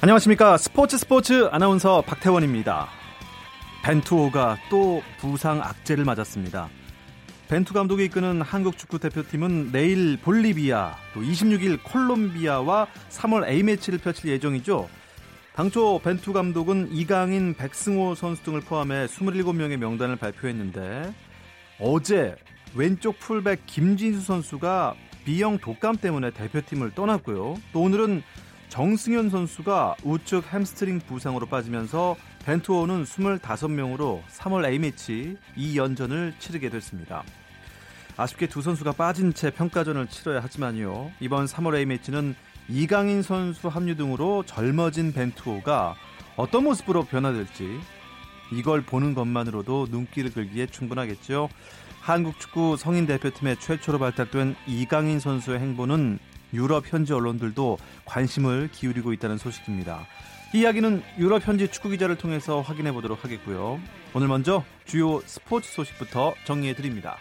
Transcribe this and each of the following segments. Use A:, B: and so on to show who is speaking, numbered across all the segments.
A: 안녕하십니까 스포츠 스포츠 아나운서 박태원입니다. 벤투호가 또 부상 악재를 맞았습니다. 벤투 감독이 이끄는 한국 축구 대표팀은 내일 볼리비아, 또 26일 콜롬비아와 3월 A매치를 펼칠 예정이죠. 당초 벤투 감독은 이강인, 백승호 선수 등을 포함해 27명의 명단을 발표했는데 어제 왼쪽 풀백 김진수 선수가 B형 독감 때문에 대표팀을 떠났고요. 또 오늘은 정승현 선수가 우측 햄스트링 부상으로 빠지면서 벤투호는 25명으로 3월 A매치 2연전을 치르게 됐습니다. 아쉽게 두 선수가 빠진 채 평가전을 치러야 하지만요. 이번 3월 A매치는 이강인 선수 합류 등으로 젊어진 벤투호가 어떤 모습으로 변화될지 이걸 보는 것만으로도 눈길을 끌기에 충분하겠죠. 한국 축구 성인 대표팀의 최초로 발탁된 이강인 선수의 행보는 유럽 현지 언론들도 관심을 기울이고 있다는 소식입니다. 이 이야기는 유럽 현지 축구 기자를 통해서 확인해 보도록 하겠고요. 오늘 먼저 주요 스포츠 소식부터 정리해 드립니다.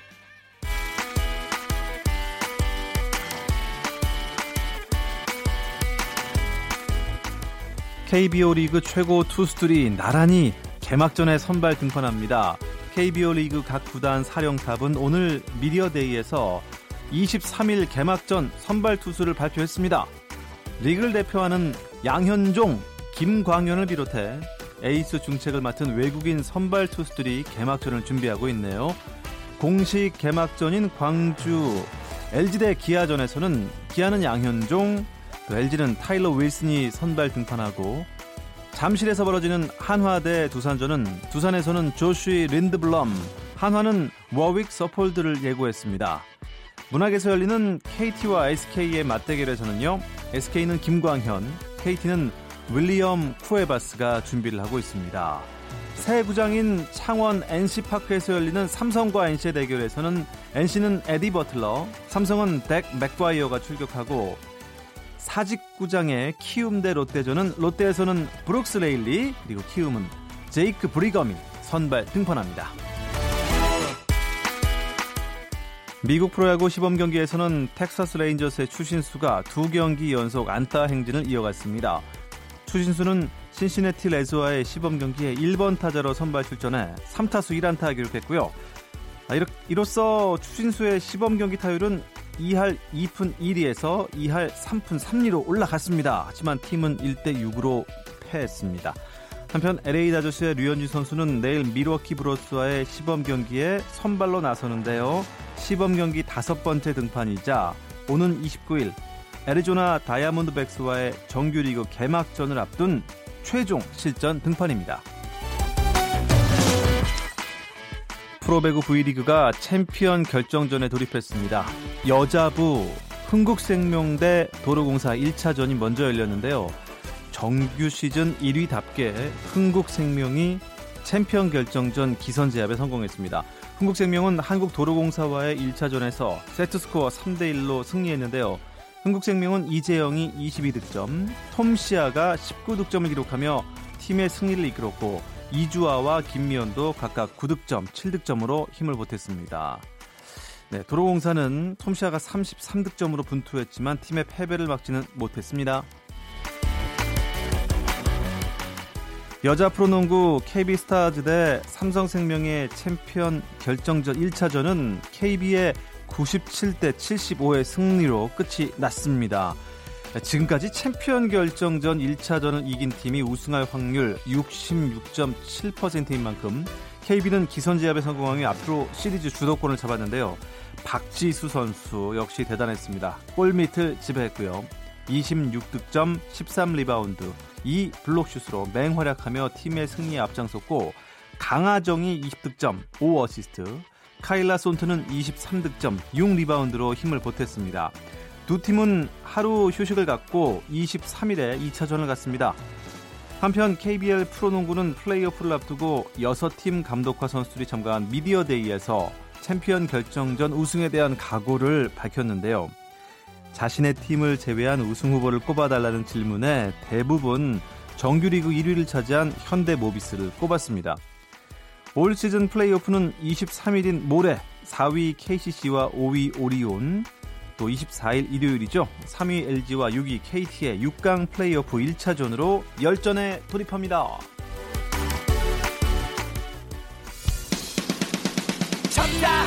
A: KBO 리그 최고 투수들이 나란히 개막전에 선발 등판합니다. KBO 리그 각 구단 사령탑은 오늘 미디어데이에서 23일 개막전 선발 투수를 발표했습니다. 리그를 대표하는 양현종, 김광현을 비롯해 에이스 중책을 맡은 외국인 선발 투수들이 개막전을 준비하고 있네요. 공식 개막전인 광주 LG 대 기아전에서는 기아는 양현종, LG는 타일러 윌슨이 선발 등판하고 잠실에서 벌어지는 한화 대 두산전은 두산에서는 조슈이 린드블럼, 한화는 워윅 서폴드를 예고했습니다. 문학에서 열리는 KT와 SK의 맞대결에서는요. SK는 김광현, KT는 윌리엄 쿠에바스가 준비를 하고 있습니다. 새 구장인 창원 NC파크에서 열리는 삼성과 NC의 대결에서는 NC는 에디 버틀러, 삼성은 덱 맥과이어가 출격하고 사직구장의 키움 대 롯데전은 롯데에서는 브룩스 레일리 그리고 키움은 제이크 브리검이 선발 등판합니다. 미국 프로야구 시범 경기에서는 텍사스 레인저스의 추신수가 두 경기 연속 안타 행진을 이어갔습니다. 추신수는 신시내티 레즈와의 시범 경기에 1번 타자로 선발 출전해 3타수 1안타 기록했고요. 아, 이로써 추신수의 시범 경기 타율은 2할 2푼 1리에서 2할 3푼 3리로 올라갔습니다. 하지만 팀은 1대 6으로 패했습니다. 한편 LA 다저스의 류현진 선수는 내일 미러키 브로스와의 시범 경기에 선발로 나서는데요. 시범 경기 다섯 번째 등판이자 오는 29일 애리조나 다이아몬드백스와의 정규리그 개막전을 앞둔 최종 실전 등판입니다. 프로배구 V리그가 챔피언 결정전에 돌입했습니다. 여자부 흥국생명대 도로공사 1차전이 먼저 열렸는데요. 정규 시즌 1위답게 흥국생명이 챔피언 결정전 기선 제압에 성공했습니다. 흥국생명은 한국도로공사와의 1차전에서 세트스코어 3대1로 승리했는데요. 흥국생명은 이재영이 22득점, 톰시아가 19득점을 기록하며 팀의 승리를 이끌었고 이주아와 김미연도 각각 9득점, 7득점으로 힘을 보탰습니다. 네, 도로공사는 톰시아가 33득점으로 분투했지만 팀의 패배를 막지는 못했습니다. 여자 프로농구 KB스타즈 대 삼성생명의 챔피언 결정전 1차전은 KB의 97대 75의 승리로 끝이 났습니다. 지금까지 챔피언 결정전 1차전을 이긴 팀이 우승할 확률 66.7%인 만큼 KB는 기선제압에 성공하며 앞으로 시리즈 주도권을 잡았는데요. 박지수 선수 역시 대단했습니다. 골밑을 지배했고요. 26득점, 13리바운드, 2 블록슛으로 맹활약하며 팀의 승리에 앞장섰고 강아정이 20득점, 5어시스트, 카일라 쏜튼은 23득점, 6리바운드로 힘을 보탰습니다. 두 팀은 하루 휴식을 갖고 23일에 2차전을 갖습니다. 한편 KBL 프로농구는 플레이오프를 앞두고 6팀 감독과 선수들이 참가한 미디어데이에서 챔피언 결정전 우승에 대한 각오를 밝혔는데요. 자신의 팀을 제외한 우승 후보를 꼽아달라는 질문에 대부분 정규리그 1위를 차지한 현대 모비스를 꼽았습니다. 올 시즌 플레이오프는 23일인 모레 4위 KCC와 5위 오리온, 또 24일 일요일이죠. 3위 LG와 6위 KT의 6강 플레이오프 1차전으로 열전에 돌입합니다. 쳤다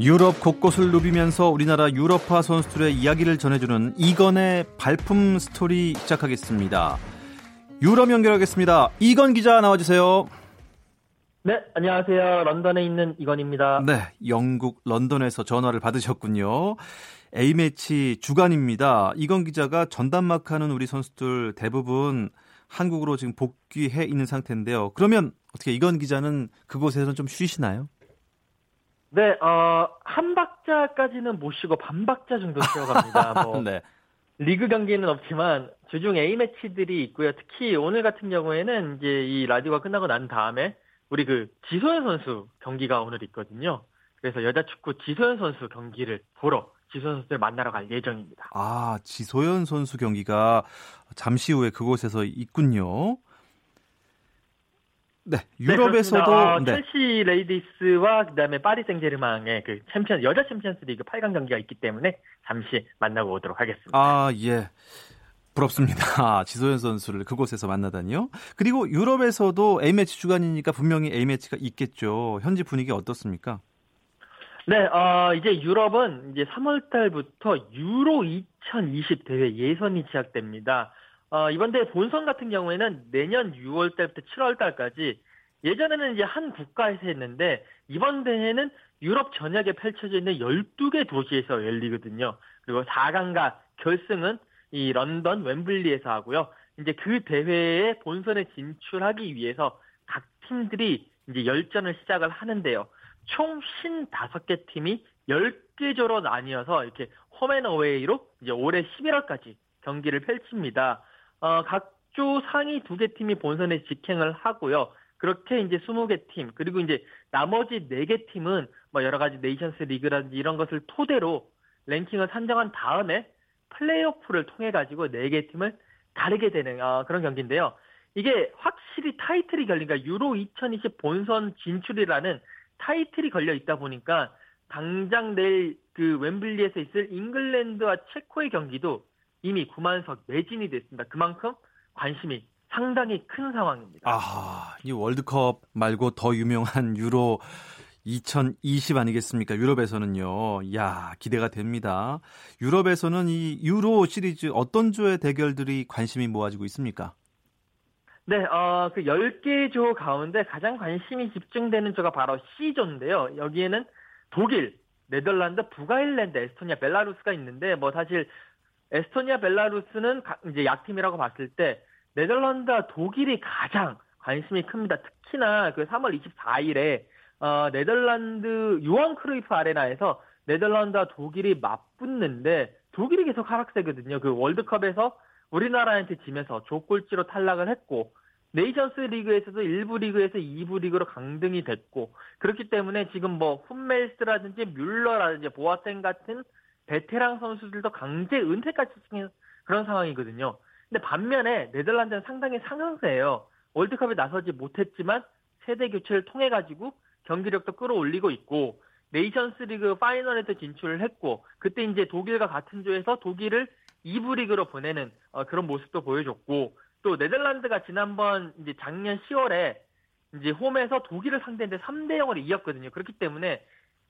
A: 유럽 곳곳을 누비면서 우리나라 유럽파 선수들의 이야기를 전해주는 이건의 발품 스토리 시작하겠습니다. 유럽 연결하겠습니다. 이건 기자 나와주세요.
B: 네, 안녕하세요. 런던에 있는 이건입니다.
A: 네, 영국 런던에서 전화를 받으셨군요. A매치 주간입니다. 이건 기자가 전담마크하는 우리 선수들 대부분 한국으로 지금 복귀해 있는 상태인데요. 그러면 어떻게 이건 기자는 그곳에서는 좀 쉬시나요?
B: 네, 어, 한 박자까지는 못 쉬고 반 박자 정도 쉬어갑니다. 뭐, 네. 리그 경기는 없지만 주중 A 매치들이 있고요. 특히 오늘 같은 경우에는 이제 이 라디오가 끝나고 난 다음에 우리 그 지소연 선수 경기가 오늘 있거든요. 그래서 여자 축구 지소연 선수 경기를 보러 지소연 선수를 만나러 갈 예정입니다.
A: 아, 지소연 선수 경기가 잠시 후에 그곳에서 있군요.
B: 네, 유럽에서도 네, 어, 네. 첼시 레이디스와 그다음에 파리 생제르맹의 그 챔피언 여자 챔피언스리그 8강 경기가 있기 때문에 잠시 만나고 오도록 하겠습니다.
A: 아, 예. 부럽습니다. 지소연 선수를 그곳에서 만나다니요. 그리고 유럽에서도 A매치 주간이니까 분명히 A매치가 있겠죠. 현지 분위기 어떻습니까?
B: 네, 어, 이제 유럽은 이제 3월 달부터 유로 2020 대회 예선이 시작됩니다. 어, 이번 대회 본선 같은 경우에는 내년 6월 달부터 7월 달까지 예전에는 이제 한 국가에서 했는데 이번 대회는 유럽 전역에 펼쳐져 있는 12개 도시에서 열리거든요. 그리고 4강과 결승은 이 런던 웸블리에서 하고요. 이제 그 대회에 본선에 진출하기 위해서 각 팀들이 이제 열전을 시작을 하는데요. 총 55개 팀이 10개조로 나뉘어서 이렇게 홈앤어웨이로 이제 올해 11월까지 경기를 펼칩니다. 어, 각조 상위 두 개 팀이 본선에 직행을 하고요. 그렇게 이제 20개 팀, 그리고 이제 나머지 4개 팀은 뭐 여러 가지 네이션스 리그라든지 이런 것을 토대로 랭킹을 산정한 다음에 플레이오프를 통해 가지고 4개 팀을 가르게 되는 어, 그런 경기인데요. 이게 확실히 타이틀이 걸리니까 유로 2020 본선 진출이라는 타이틀이 걸려 있다 보니까 당장 내일 그 웸블리에서 있을 잉글랜드와 체코의 경기도 이미 9만석 매진이 됐습니다. 그만큼 관심이 상당히 큰 상황입니다.
A: 아, 이 월드컵 말고 더 유명한 유로 2020 아니겠습니까? 유럽에서는요. 야, 기대가 됩니다. 유럽에서는 이 유로 시리즈 어떤 조의 대결들이 관심이 모아지고 있습니까?
B: 네, 어, 그 10개 조 가운데 가장 관심이 집중되는 조가 바로 C조인데요. 여기에는 독일, 네덜란드, 북아일랜드, 에스토니아, 벨라루스가 있는데 뭐 사실 에스토니아, 벨라루스는 이제 약팀이라고 봤을 때 네덜란드와 독일이 가장 관심이 큽니다. 특히나 그 3월 24일에 어, 네덜란드 유한 크루이프 아레나에서 네덜란드와 독일이 맞붙는데 독일이 계속 하락세거든요. 그 월드컵에서 우리나라한테 지면서 조꼴찌로 탈락을 했고 네이션스 리그에서도 1부 리그에서 2부 리그로 강등이 됐고 그렇기 때문에 지금 뭐 훔멜스라든지 뮬러라든지 보아텡 같은 베테랑 선수들도 강제 은퇴까지 시킨 그런 상황이거든요. 근데 반면에 네덜란드는 상당히 상승세예요. 월드컵에 나서지 못했지만 세대 교체를 통해 가지고 경기력도 끌어올리고 있고 네이션스 리그 파이널에도 진출을 했고 그때 이제 독일과 같은 조에서 독일을 2부 리그로 보내는 어, 그런 모습도 보여줬고 또 네덜란드가 지난번 이제 작년 10월에 이제 홈에서 독일을 상대했는데 3대 0으로 이겼거든요. 그렇기 때문에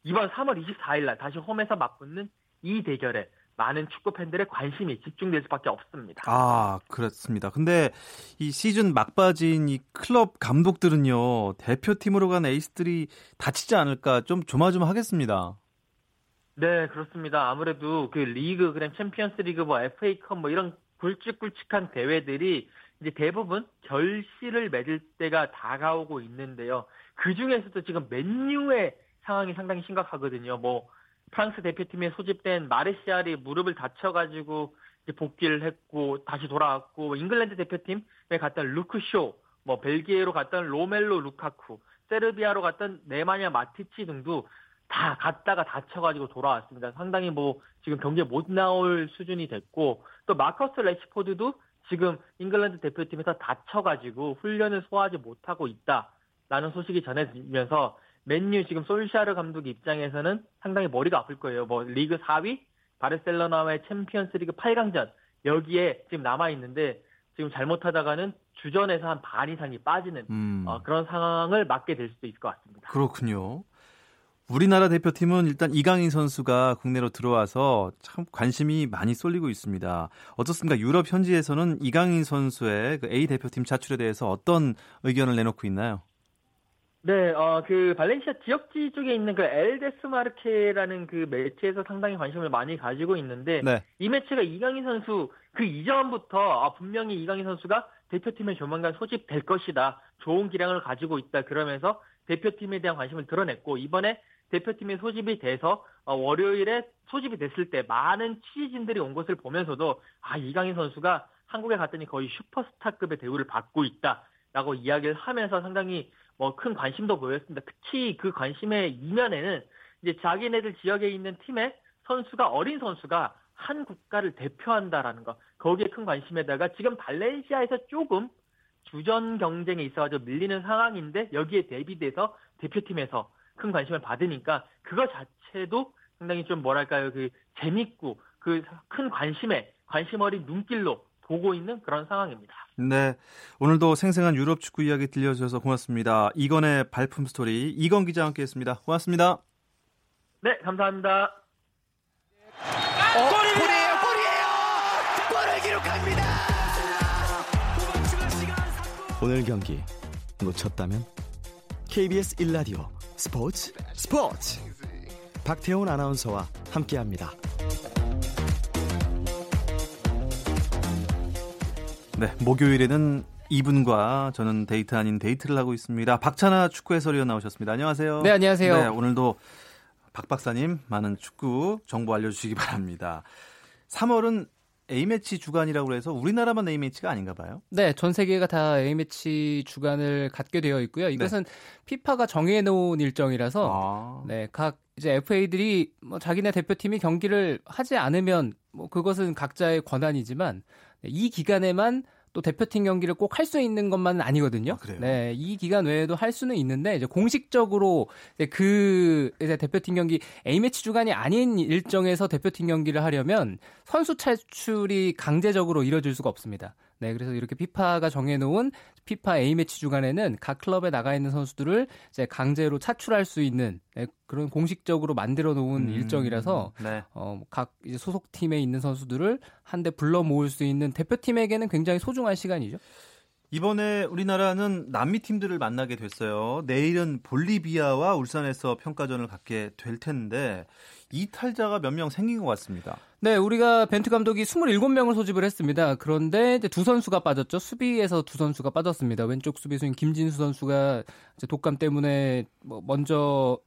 B: 이번 3월 24일 날 다시 홈에서 맞붙는 이 대결에 많은 축구 팬들의 관심이 집중될 수밖에 없습니다.
A: 아, 그렇습니다. 근데 이 시즌 막바지인 이 클럽 감독들은요, 대표팀으로 간 에이스들이 다치지 않을까 좀 조마조마하겠습니다.
B: 네, 그렇습니다. 아무래도 그 리그, 그냥 챔피언스 리그, 뭐 FA컵 뭐 이런 굵직굵직한 대회들이 이제 대부분 결실을 맺을 때가 다가오고 있는데요. 그 중에서도 지금 맨유의 상황이 상당히 심각하거든요. 뭐 프랑스 대표팀에 소집된 마르시알이 무릎을 다쳐가지고 복귀를 했고 다시 돌아왔고 잉글랜드 대표팀에 갔던 루크 쇼, 뭐 벨기에로 갔던 로멜로 루카쿠, 세르비아로 갔던 네마냐 마티치 등도 다 갔다가 다쳐가지고 돌아왔습니다. 상당히 뭐 지금 경기에 못 나올 수준이 됐고 또 마커스 래시포드도 지금 잉글랜드 대표팀에서 다쳐가지고 훈련을 소화하지 못하고 있다라는 소식이 전해지면서 맨유 지금 솔샤르 감독 입장에서는 상당히 머리가 아플 거예요. 뭐 리그 4위, 바르셀로나와의 챔피언스리그 8강전 여기에 지금 남아 있는데 지금 잘못하다가는 주전에서 한 반 이상이 빠지는 음. 어, 그런 상황을 맞게 될 수도 있을 것 같습니다.
A: 그렇군요. 우리나라 대표팀은 일단 이강인 선수가 국내로 들어와서 참 관심이 많이 쏠리고 있습니다. 어떻습니까? 유럽 현지에서는 이강인 선수의 그 A 대표팀 차출에 대해서 어떤 의견을 내놓고 있나요?
B: 네, 어, 그 발렌시아 지역지 쪽에 있는 그 엘데스마르케라는 그 매체에서 상당히 관심을 많이 가지고 있는데 네. 이 매체가 이강인 선수 그 이전부터 아, 분명히 이강인 선수가 대표팀에 조만간 소집될 것이다. 좋은 기량을 가지고 있다. 그러면서 대표팀에 대한 관심을 드러냈고 이번에 대표팀에 소집이 돼서 어, 월요일에 소집이 됐을 때 많은 취재진들이 온 것을 보면서도 아 이강인 선수가 한국에 갔더니 거의 슈퍼스타급의 대우를 받고 있다라고 이야기를 하면서 상당히 뭐 큰 관심도 보였습니다. 특히 그 관심의 이면에는 이제 자기네들 지역에 있는 팀의 선수가 어린 선수가 한 국가를 대표한다라는 거 거기에 큰 관심에다가 지금 발렌시아에서 조금 주전 경쟁에 있어가지고 밀리는 상황인데 여기에 대비돼서 대표팀에서 큰 관심을 받으니까 그거 자체도 상당히 좀 뭐랄까요 그 재밌고 그 큰 관심에 관심 어린 눈길로 보고 있는 그런 상황입니다.
A: 네. 오늘도 생생한 유럽 축구 이야기 들려주셔서 고맙습니다. 이건의 발품 스토리 이건 기자와 함께 했습니다. 고맙습니다.
B: 네, 감사합니다.
C: 어, 골이에요, 골이에요! 골을 기록합니다!
D: 오늘 경기 놓쳤다면 KBS 1라디오 스포츠 스포츠 박태훈 아나운서와 함께합니다.
A: 네, 목요일에는 이분과 저는 데이트 아닌 데이트를 하고 있습니다. 박찬하 축구 해설위원 나오셨습니다. 안녕하세요.
E: 네, 안녕하세요. 네,
A: 오늘도 박 박사님 많은 축구 정보 알려주시기 바랍니다. 3월은 A매치 주간이라고 해서 우리나라만 A매치가 아닌가 봐요.
E: 네, 전 세계가 다 A매치 주간을 갖게 되어 있고요. 이것은 네. 피파가 정해 놓은 일정이라서 아. 네, 각 이제 FA들이 뭐 자기네 대표팀이 경기를 하지 않으면 뭐 그것은 각자의 권한이지만 네, 이 기간에만 또 대표팀 경기를 꼭 할 수 있는 것만은 아니거든요. 아, 네, 이 기간 외에도 할 수는 있는데 이제 공식적으로 이제 그 이제 대표팀 경기 A 매치 주간이 아닌 일정에서 대표팀 경기를 하려면 선수 차출이 강제적으로 이뤄질 수가 없습니다. 네, 그래서 이렇게 피파가 정해놓은 피파 A 매치 주간에는 각 클럽에 나가 있는 선수들을 이제 강제로 차출할 수 있는 네, 그런 공식적으로 만들어 놓은 음, 일정이라서 네. 어, 각 이제 소속 팀에 있는 선수들을 한데 불러 모을 수 있는 대표팀에게는 굉장히 소중한 시간이죠.
A: 이번에 우리나라는 남미 팀들을 만나게 됐어요. 내일은 볼리비아와 울산에서 평가전을 갖게 될 텐데 이탈자가 몇 명 생긴 것 같습니다.
E: 네, 우리가 벤투 감독이 27명을 소집을 했습니다. 그런데 두 선수가 빠졌죠. 수비에서 두 선수가 빠졌습니다. 왼쪽 수비수인 김진수 선수가 독감 때문에 뭐 먼저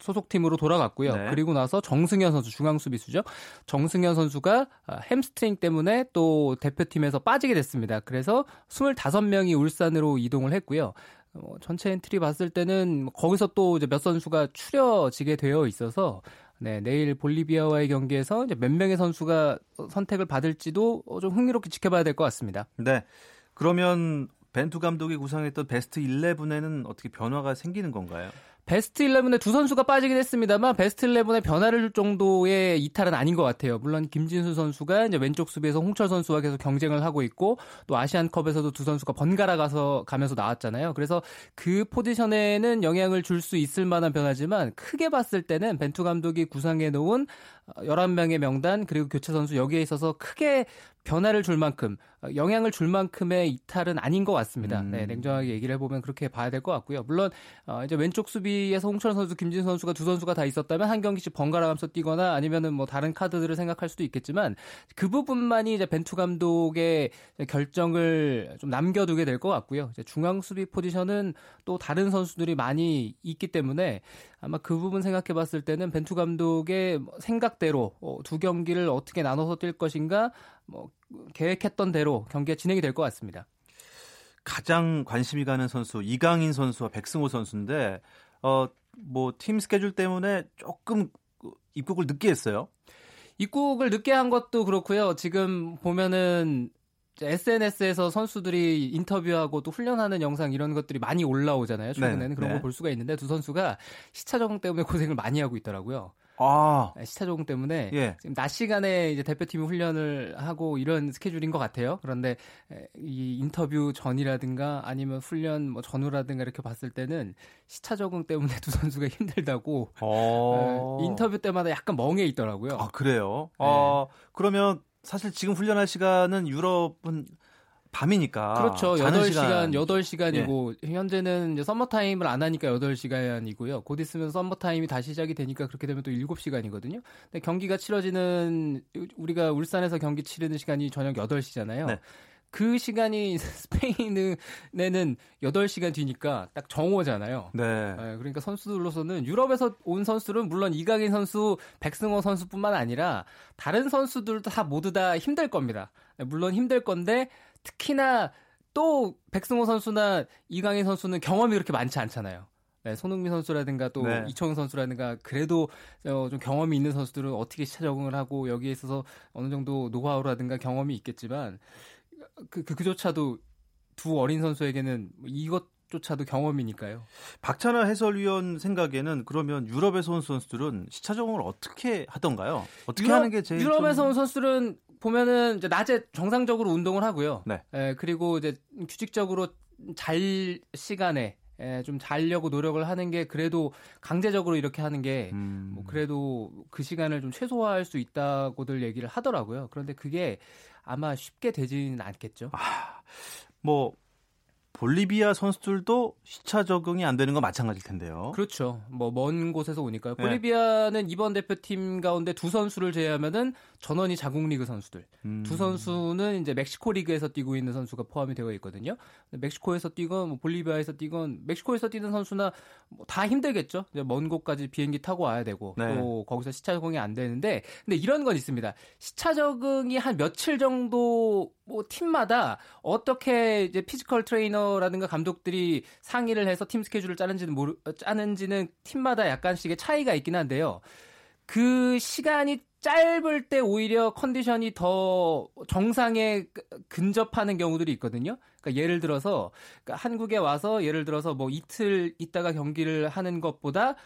E: 소속팀으로 돌아갔고요. 네. 그리고 나서 정승현 선수 중앙 수비수죠. 정승현 선수가 아, 햄스트링 때문에 또 대표팀에서 빠지게 됐습니다. 그래서 25명이 울산으로 이동을 했고요. 어, 전체 엔트리 봤을 때는 거기서 또 몇 선수가 추려지게 되어 있어서 네, 내일 볼리비아와의 경기에서 이제 몇 명의 선수가 선택을 받을지도 좀 흥미롭게 지켜봐야 될 것 같습니다.
A: 네. 그러면 벤투 감독이 구상했던 베스트 11에는 어떻게 변화가 생기는 건가요?
E: 베스트 11에 두 선수가 빠지긴 했습니다만 베스트 11에 변화를 줄 정도의 이탈은 아닌 것 같아요. 물론 김진수 선수가 이제 왼쪽 수비에서 홍철 선수와 계속 경쟁을 하고 있고 또 아시안컵에서도 두 선수가 번갈아 가서 가면서 나왔잖아요. 그래서 그 포지션에는 영향을 줄 수 있을 만한 변화지만 크게 봤을 때는 벤투 감독이 구상해 놓은 11명의 명단 그리고 교체 선수 여기에 있어서 크게 변화를 줄 만큼 영향을 줄 만큼의 이탈은 아닌 것 같습니다. 음. 네, 냉정하게 얘기를 해보면 그렇게 봐야 될 것 같고요. 물론 어, 이제 왼쪽 수비 경기에서 홍철 선수, 김진 선수가 두 선수가 다 있었다면 한 경기씩 번갈아가면서 뛰거나 아니면은 뭐 다른 카드들을 생각할 수도 있겠지만 그 부분만이 이제 벤투 감독의 결정을 좀 남겨두게 될 것 같고요. 이제 중앙 수비 포지션은 또 다른 선수들이 많이 있기 때문에 아마 그 부분 생각해봤을 때는 벤투 감독의 뭐 생각대로 어, 두 경기를 어떻게 나눠서 뛸 것인가 뭐 계획했던 대로 경기가 진행이 될 것 같습니다.
A: 가장 관심이 가는 선수 이강인 선수와 백승호 선수인데 어 뭐 팀 스케줄 때문에 조금 입국을 늦게 했어요.
E: 입국을 늦게 한 것도 그렇고요. 지금 보면은 SNS에서 선수들이 인터뷰하고 또 훈련하는 영상 이런 것들이 많이 올라오잖아요. 최근에는 네, 그런 네. 걸볼 수가 있는데 두 선수가 시차 적응 때문에 고생을 많이 하고 있더라고요. 아. 네, 시차 적응 때문에 예. 지금 낮 시간에 이제 대표팀이 훈련을 하고 이런 스케줄인 것 같아요. 그런데 이 인터뷰 전이라든가 아니면 훈련 뭐 전후라든가 이렇게 봤을 때는 시차 적응 때문에 두 선수가 힘들다고 어. 인터뷰 때마다 약간 멍해 있더라고요.
A: 아 그래요? 네. 어, 그러면 사실 지금 훈련할 시간은 유럽은 밤이니까.
E: 그렇죠. 8시간, 시간. 8시간이고, 예. 현재는 이제 썸머타임을 안 하니까 8시간이고요. 곧 있으면 썸머타임이 다시 시작이 되니까 그렇게 되면 또 7시간이거든요. 근데 경기가 치러지는, 우리가 울산에서 경기 치르는 시간이 저녁 8시잖아요. 네. 그 시간이 스페인에는 8시간 뒤니까 딱 정오잖아요. 네. 네. 그러니까 선수들로서는 유럽에서 온 선수들은 물론 이강인 선수, 백승호 선수뿐만 아니라 다른 선수들도 다 모두 다 힘들 겁니다. 네, 물론 힘들 건데 특히나 또 백승호 선수나 이강인 선수는 경험이 그렇게 많지 않잖아요. 네, 손흥민 선수라든가 또 네. 이청용 선수라든가 그래도 어, 좀 경험이 있는 선수들은 어떻게 시차 적응을 하고 여기에 있어서 어느 정도 노하우라든가 경험이 있겠지만 그, 그 그조차도 두 어린 선수에게는 이것 조차도 경험이니까요.
A: 박찬하 해설위원 생각에는 그러면 유럽에서 온 선수들은 시차 적응을 어떻게 하던가요? 어떻게 유럽, 하는 게 제일
E: 유럽에서 좀... 온 선수들은 보면은 이제 낮에 정상적으로 운동을 하고요. 네. 에, 예, 그리고 이제 규칙적으로 잘 시간에 예, 좀 자려고 노력을 하는 게 그래도 강제적으로 이렇게 하는 게뭐 음. 그래도 그 시간을 좀 최소화할 수 있다고들 얘기를 하더라고요. 그런데 그게 아마 쉽게 되지는 않겠죠. 아,
A: 뭐 볼리비아 선수들도 시차 적응이 안 되는 건 마찬가지일 텐데요.
E: 그렇죠. 뭐 먼 곳에서 오니까요. 네. 볼리비아는 이번 대표팀 가운데 두 선수를 제외하면은 전원이 자국 리그 선수들. 음. 두 선수는 이제 멕시코 리그에서 뛰고 있는 선수가 포함이 되어 있거든요. 멕시코에서 뛰건 뭐 볼리비아에서 뛰건 멕시코에서 뛰는 선수나 뭐 다 힘들겠죠. 이제 먼 곳까지 비행기 타고 와야 되고 네. 또 거기서 시차 적응이 안 되는데 근데 이런 건 있습니다. 시차 적응이 한 며칠 정도 뭐 팀마다 어떻게 이제 피지컬 트레이너라든가 감독들이 상의를 해서 팀 스케줄을 짜는지는 모르 짜는지는 팀마다 약간씩의 차이가 있긴 한데요. 그 시간이 짧을 때 오히려 컨디션이 더 정상에 근접하는 경우들이 있거든요. 그러니까 예를 들어서 그러니까 한국에 와서 예를 들어서 뭐 이틀 있다가 경기를 하는 것보다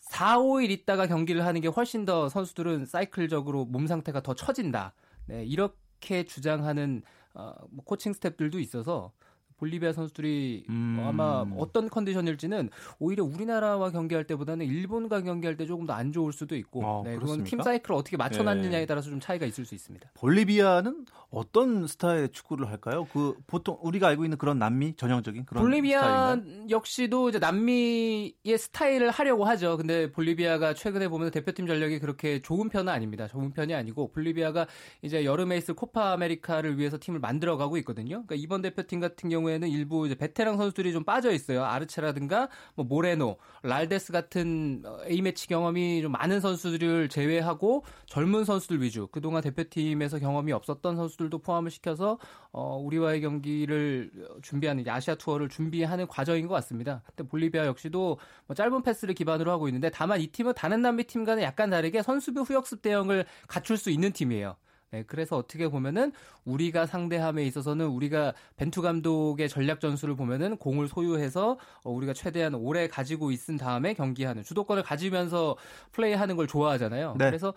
E: 4, 5일 있다가 경기를 하는 게 훨씬 더 선수들은 사이클적으로 몸 상태가 더 처진다. 네, 이렇게 이렇게 주장하는 어, 뭐 코칭 스탭들도 있어서 볼리비아 선수들이 음. 아마 어떤 컨디션일지는 오히려 우리나라와 경기할 때보다는 일본과 경기할 때 조금 더 안 좋을 수도 있고 아, 네, 그건 팀 사이클을 어떻게 맞춰놨느냐에 네. 따라서 좀 차이가 있을 수 있습니다.
A: 볼리비아는 어떤 스타일의 축구를 할까요? 그 보통 우리가 알고 있는 그런 남미 전형적인 그런
E: 볼리비아
A: 스타일인가요?
E: 역시도 이제 남미의 스타일을 하려고 하죠. 근데 볼리비아가 최근에 보면 대표팀 전력이 그렇게 좋은 편은 아닙니다. 좋은 편이 아니고 볼리비아가 이제 여름에 있을 코파 아메리카를 위해서 팀을 만들어가고 있거든요. 그러니까 이번 대표팀 같은 경우 경우에는 일부 베테랑 선수들이 좀 빠져 있어요. 아르체라든가 뭐 모레노, 랄데스 같은 A 매치 경험이 좀 많은 선수들을 제외하고 젊은 선수들 위주. 그동안 대표팀에서 경험이 없었던 선수들도 포함을 시켜서 어 우리와의 경기를 준비하는 아시아 투어를 준비하는 과정인 것 같습니다. 근데 볼리비아 역시도 뭐 짧은 패스를 기반으로 하고 있는데 다만 이 팀은 다른 남미 팀과는 약간 다르게 선수비 후역습 대응을 갖출 수 있는 팀이에요. 네, 그래서 어떻게 보면은 우리가 상대함에 있어서는 우리가 벤투 감독의 전략 전술을 보면은 공을 소유해서 어, 우리가 최대한 오래 가지고 있은 다음에 경기하는 주도권을 가지면서 플레이하는 걸 좋아하잖아요. 네. 그래서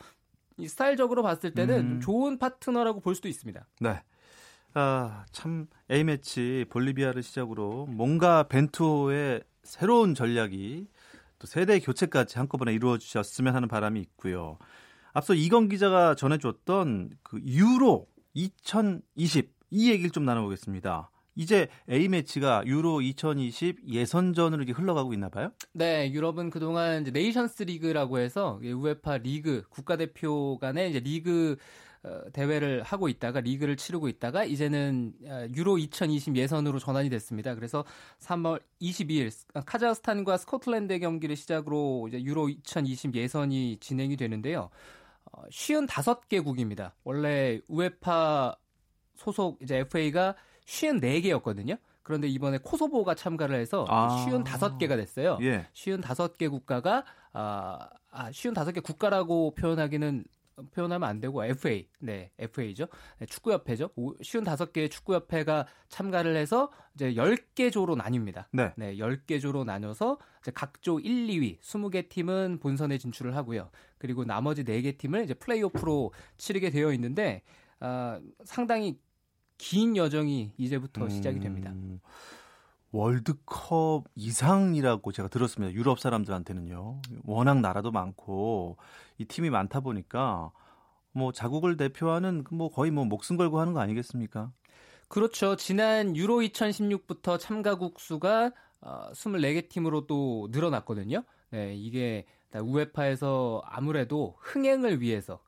E: 이 스타일적으로 봤을 때는 음. 좋은 파트너라고 볼 수도 있습니다.
A: 네. 아, 참 A매치 볼리비아를 시작으로 뭔가 벤투의 새로운 전략이 또 세대 교체까지 한꺼번에 이루어지셨으면 하는 바람이 있고요. 앞서 이건 기자가 전해줬던 그 유로 2020 이 얘기를 좀 나눠보겠습니다. 이제 A 매치가 유로 2020 예선전으로 이렇게 흘러가고 있나 봐요?
E: 네, 유럽은 그동안 이제 네이션스 리그라고 해서 UEFA 리그 국가대표 간의 이제 리그 어, 대회를 하고 있다가 리그를 치르고 있다가 이제는 어, 유로 2020 예선으로 전환이 됐습니다. 그래서 3월 22일 카자흐스탄과 스코틀랜드 경기를 시작으로 이제 유로 2020 예선이 진행이 되는데요. 55개국입니다. 원래 UEFA 소속 이제 FA가 54개였거든요. 그런데 이번에 코소보가 참가를 해서 아. 55개가 됐어요. 예. 55개 국가가 아, 아 55개 국가라고 표현하기는 표현하면 안 되고 FA, 네, FA죠. 네, 축구협회죠. 55개의 축구협회가 참가를 해서 이제 10개 조로 나뉩니다. 네. 네, 10개 조로 나눠서 이제 각조 1, 2위 20개 팀은 본선에 진출을 하고요. 그리고 나머지 4개 팀을 이제 플레이오프로 치르게 되어 있는데 아, 상당히 긴 여정이 이제부터 음... 시작이 됩니다.
A: 월드컵 이상이라고 제가 들었습니다. 유럽 사람들한테는요. 워낙 나라도 많고 이 팀이 많다 보니까 뭐 자국을 대표하는 뭐 거의 뭐 목숨 걸고 하는 거 아니겠습니까?
E: 그렇죠. 지난 유로 2016부터 참가국 수가 어, 24개 팀으로 또 늘어났거든요. 네, 이게 우에파에서 아무래도 흥행을 위해서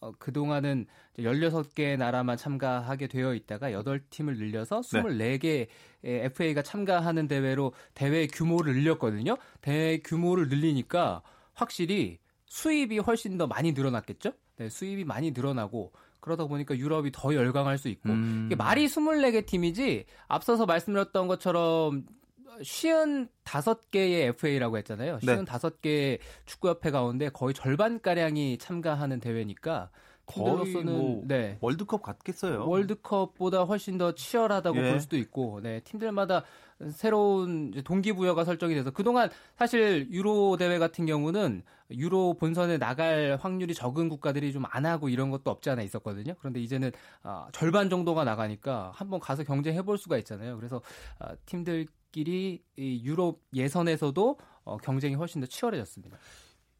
E: 어, 그동안은 16개 나라만 참가하게 되어 있다가 8팀을 늘려서 24개 네. FA가 참가하는 대회로 대회 규모를 늘렸거든요. 대회 규모를 늘리니까 확실히 수입이 훨씬 더 많이 늘어났겠죠? 네, 수입이 많이 늘어나고 그러다 보니까 유럽이 더 열광할 수 있고 음. 이게 말이 24개 팀이지 앞서서 말씀드렸던 것처럼 쉬운 다섯 개의 FA라고 했잖아요. 쉬운 다섯 개의 축구협회 가운데 거의 절반 가량이 참가하는 대회니까 팀들로서는 뭐
A: 네. 월드컵 같겠어요.
E: 월드컵보다 훨씬 더 치열하다고 예. 볼 수도 있고, 네, 팀들마다 새로운 동기부여가 설정이 돼서 그동안 사실 유로 대회 같은 경우는 유로 본선에 나갈 확률이 적은 국가들이 좀 안 하고 이런 것도 없지 않아 있었거든요. 그런데 이제는 어, 절반 정도가 나가니까 한번 가서 경쟁해 볼 수가 있잖아요. 그래서 어, 팀들 끼리 유럽 예선에서도 어, 경쟁이 훨씬 더 치열해졌습니다.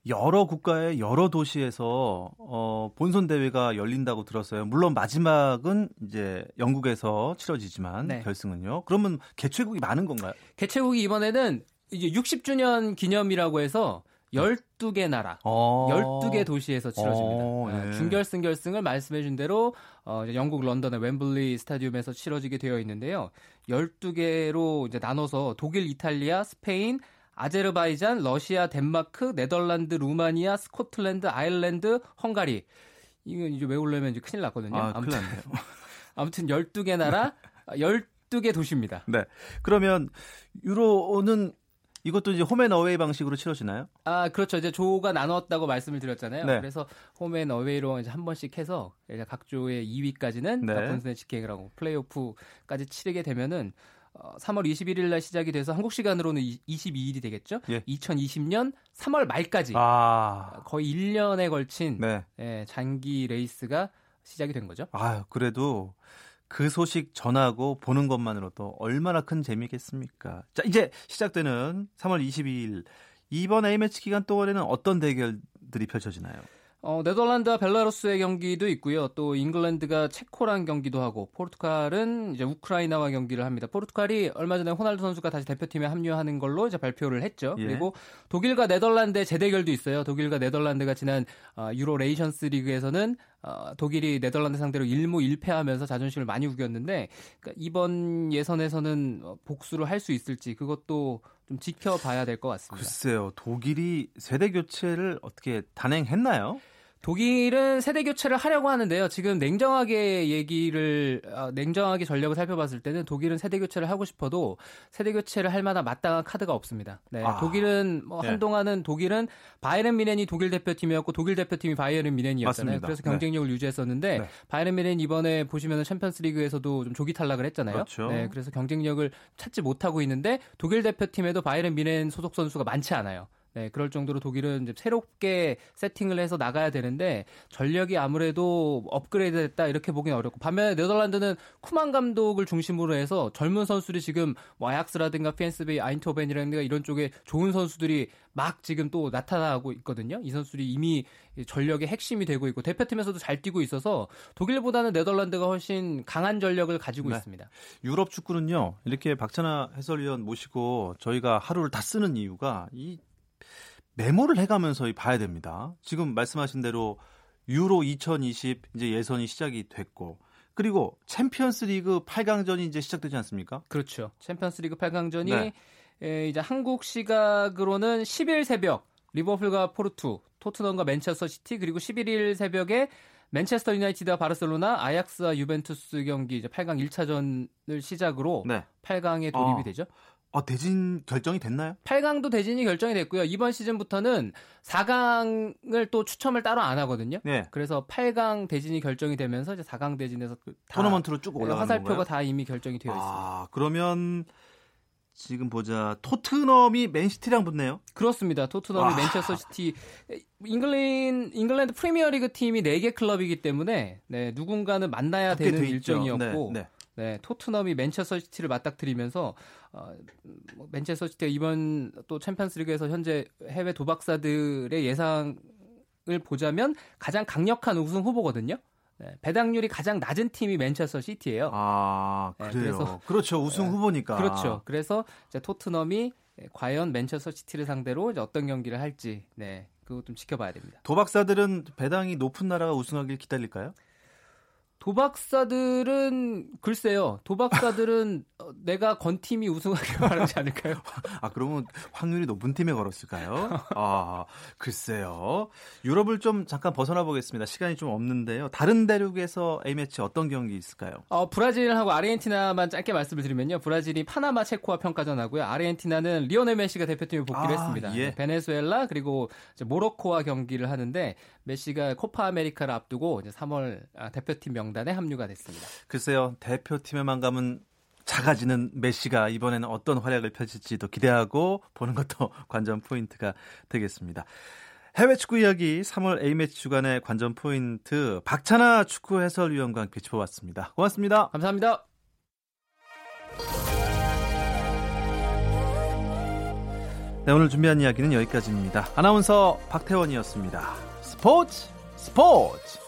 A: 여러 국가의 여러 도시에서 어, 본선 대회가 열린다고 들었어요. 물론 마지막은 이제 영국에서 치러지지만 네. 결승은요. 그러면 개최국이 많은 건가요?
E: 개최국이 이번에는 이제 60주년 기념이라고 해서 12개 나라, 어. 12개 도시에서 치러집니다. 어, 네. 준결승 결승을 말씀해 준 대로 어, 영국 런던의 웸블리 스타디움에서 치러지게 되어 있는데요. 12개로 이제 나눠서 독일, 이탈리아, 스페인, 아제르바이잔, 러시아, 덴마크, 네덜란드, 루마니아, 스코틀랜드, 아일랜드, 헝가리. 이건 이제 외우려면 이제 큰일 났거든요.
A: 아, 아무튼,
E: 아무튼 12개 나라, 12개 도시입니다.
A: 네. 그러면 유로는 이것도 이제 home and away 방식으로 치러지나요?
E: 아, 그렇죠. 이제 조가 나눴다고 말씀을 드렸잖아요. 네. 그래서 home and away로 이제 한 번씩 해서 각 조의 2위까지는 네. 다 본선에 직행을 하고 플레이오프까지 치르게 되면은 3월 어, 21일 날 시작이 돼서 한국 시간으로는 22일이 되겠죠. 예. 2020년 3월 말까지 아. 거의 1년에 걸친 네. 예, 장기 레이스가 시작이 된 거죠.
A: 아, 그래도 그 소식 전하고 보는 것만으로도 얼마나 큰 재미겠습니까? 자, 이제 시작되는 3월 22일 이번 A매치 기간 동안에는 어떤 대결들이 펼쳐지나요?
E: 어, 네덜란드와 벨라루스의 경기도 있고요. 또 잉글랜드가 체코랑 경기도 하고 포르투갈은 이제 우크라이나와 경기를 합니다. 포르투갈이 얼마 전에 호날두 선수가 다시 대표팀에 합류하는 걸로 이제 발표를 했죠. 예. 그리고 독일과 네덜란드의 재대결도 있어요. 독일과 네덜란드가 지난 어, 유로 네이션스 리그에서는 어, 독일이 네덜란드 상대로 1무 1패하면서 자존심을 많이 구겼는데 그러니까 이번 예선에서는 어, 복수를 할 수 있을지 그것도 좀 지켜봐야 될 것 같습니다.
A: 글쎄요, 독일이 세대 교체를 어떻게 단행했나요?
E: 독일은 세대 교체를 하려고 하는데요. 지금 냉정하게 얘기를 어, 냉정하게 전력을 살펴봤을 때는 독일은 세대 교체를 하고 싶어도 세대 교체를 할 만한 마땅한 카드가 없습니다. 네, 아, 독일은 뭐 네. 한동안은 독일은 바이에른 미넨이 독일 대표팀이었고 독일 대표팀이 바이에른 미넨이었잖아요. 맞습니다. 그래서 네. 경쟁력을 네. 유지했었는데 네. 바이에른 미넨 이번에 보시면은 챔피언스리그에서도 좀 조기 탈락을 했잖아요. 그렇죠. 네, 그래서 경쟁력을 찾지 못하고 있는데 독일 대표팀에도 바이에른 미넨 소속 선수가 많지 않아요. 네, 그럴 정도로 독일은 이제 새롭게 세팅을 해서 나가야 되는데 전력이 아무래도 업그레이드 됐다 이렇게 보기는 어렵고 반면에 네덜란드는 쿠만 감독을 중심으로 해서 젊은 선수들이 지금 뭐 아약스라든가 피엔스베이, 아인토벤이라든가 이런 쪽에 좋은 선수들이 막 지금 또 나타나고 있거든요. 이 선수들이 이미 전력의 핵심이 되고 있고 대표팀에서도 잘 뛰고 있어서 독일보다는 네덜란드가 훨씬 강한 전력을 가지고 네. 있습니다.
A: 유럽 축구는요. 이렇게 박찬하 해설위원 모시고 저희가 하루를 다 쓰는 이유가 이 메모를 해가면서 봐야 됩니다. 지금 말씀하신 대로 유로 2020 이제 예선이 시작이 됐고 그리고 챔피언스 리그 8강전이 이제 시작되지 않습니까?
E: 그렇죠. 챔피언스 리그 8강전이 네. 에, 이제 한국 시각으로는 10일 새벽 리버풀과 포르투, 토트넘과 맨체스터 시티 그리고 11일 새벽에 맨체스터 유나이티드와 바르셀로나, 아약스와 유벤투스 경기 이제 8강 1차전을 시작으로 네. 8강에 돌입이 어. 되죠.
A: 어, 대진 결정이 됐나요?
E: 8강도 대진이 결정이 됐고요. 이번 시즌부터는 4강을 또 추첨을 따로 안 하거든요. 네. 그래서 8강 대진이 결정이 되면서 이제 4강 대진에서 그
A: 토너먼트로 쭉 올라가는
E: 화살표가
A: 건가요?
E: 다 이미 결정이 되어 있습니다.
A: 아, 그러면 지금 보자. 토트넘이 맨시티랑 붙네요.
E: 그렇습니다. 토트넘이 와. 맨체스터 시티 잉글랜드 잉글랜드 프리미어리그 팀이 4개 클럽이기 때문에 네, 누군가는 만나야 되는 일정이었고 네, 네. 네, 토트넘이 맨체스터 시티를 맞닥뜨리면서 어, 뭐 맨체스터 시티가 이번 또 챔피언스리그에서 현재 해외 도박사들의 예상을 보자면 가장 강력한 우승 후보거든요. 네, 배당률이 가장 낮은 팀이 맨체스터 시티예요.
A: 아 그래요. 네, 그래서 그렇죠 우승 네, 후보니까.
E: 그렇죠. 그래서 이제 토트넘이 과연 맨체스터 시티를 상대로 이제 어떤 경기를 할지 네 그거 좀 지켜봐야 됩니다.
A: 도박사들은 배당이 높은 나라가 우승하길 기다릴까요?
E: 도박사들은 글쎄요. 도박사들은 어, 내가 건 팀이 우승하길 바라지 않을까요?
A: 아 그러면 확률이 높은 팀에 걸었을까요? 아 글쎄요. 유럽을 좀 잠깐 벗어나 보겠습니다. 시간이 좀 없는데요. 다른 대륙에서 A 매치 어떤 경기 있을까요?
E: 어 브라질하고 아르헨티나만 짧게 말씀을 드리면요. 브라질이 파나마 체코와 평가전 하고요. 아르헨티나는 리오넬 메시가 대표팀에 복귀를 아, 했습니다. 예. 베네수엘라 그리고 모로코와 경기를 하는데 메시가 코파 아메리카를 앞두고 이제 3월 아, 대표팀 명단에 합류가 됐습니다.
A: 글쎄요, 대표팀에만 가면 작아지는 메시가 이번에는 어떤 활약을 펼칠지도 기대하고 보는 것도 관전 포인트가 되겠습니다. 해외 축구 이야기 3월 A매치 주간의 관전 포인트 박찬하 축구 해설위원과 함께 짚어봤습니다. 고맙습니다.
E: 감사합니다.
A: 네, 오늘 준비한 이야기는 여기까지입니다. 아나운서 박태원이었습니다. 스포츠 스포츠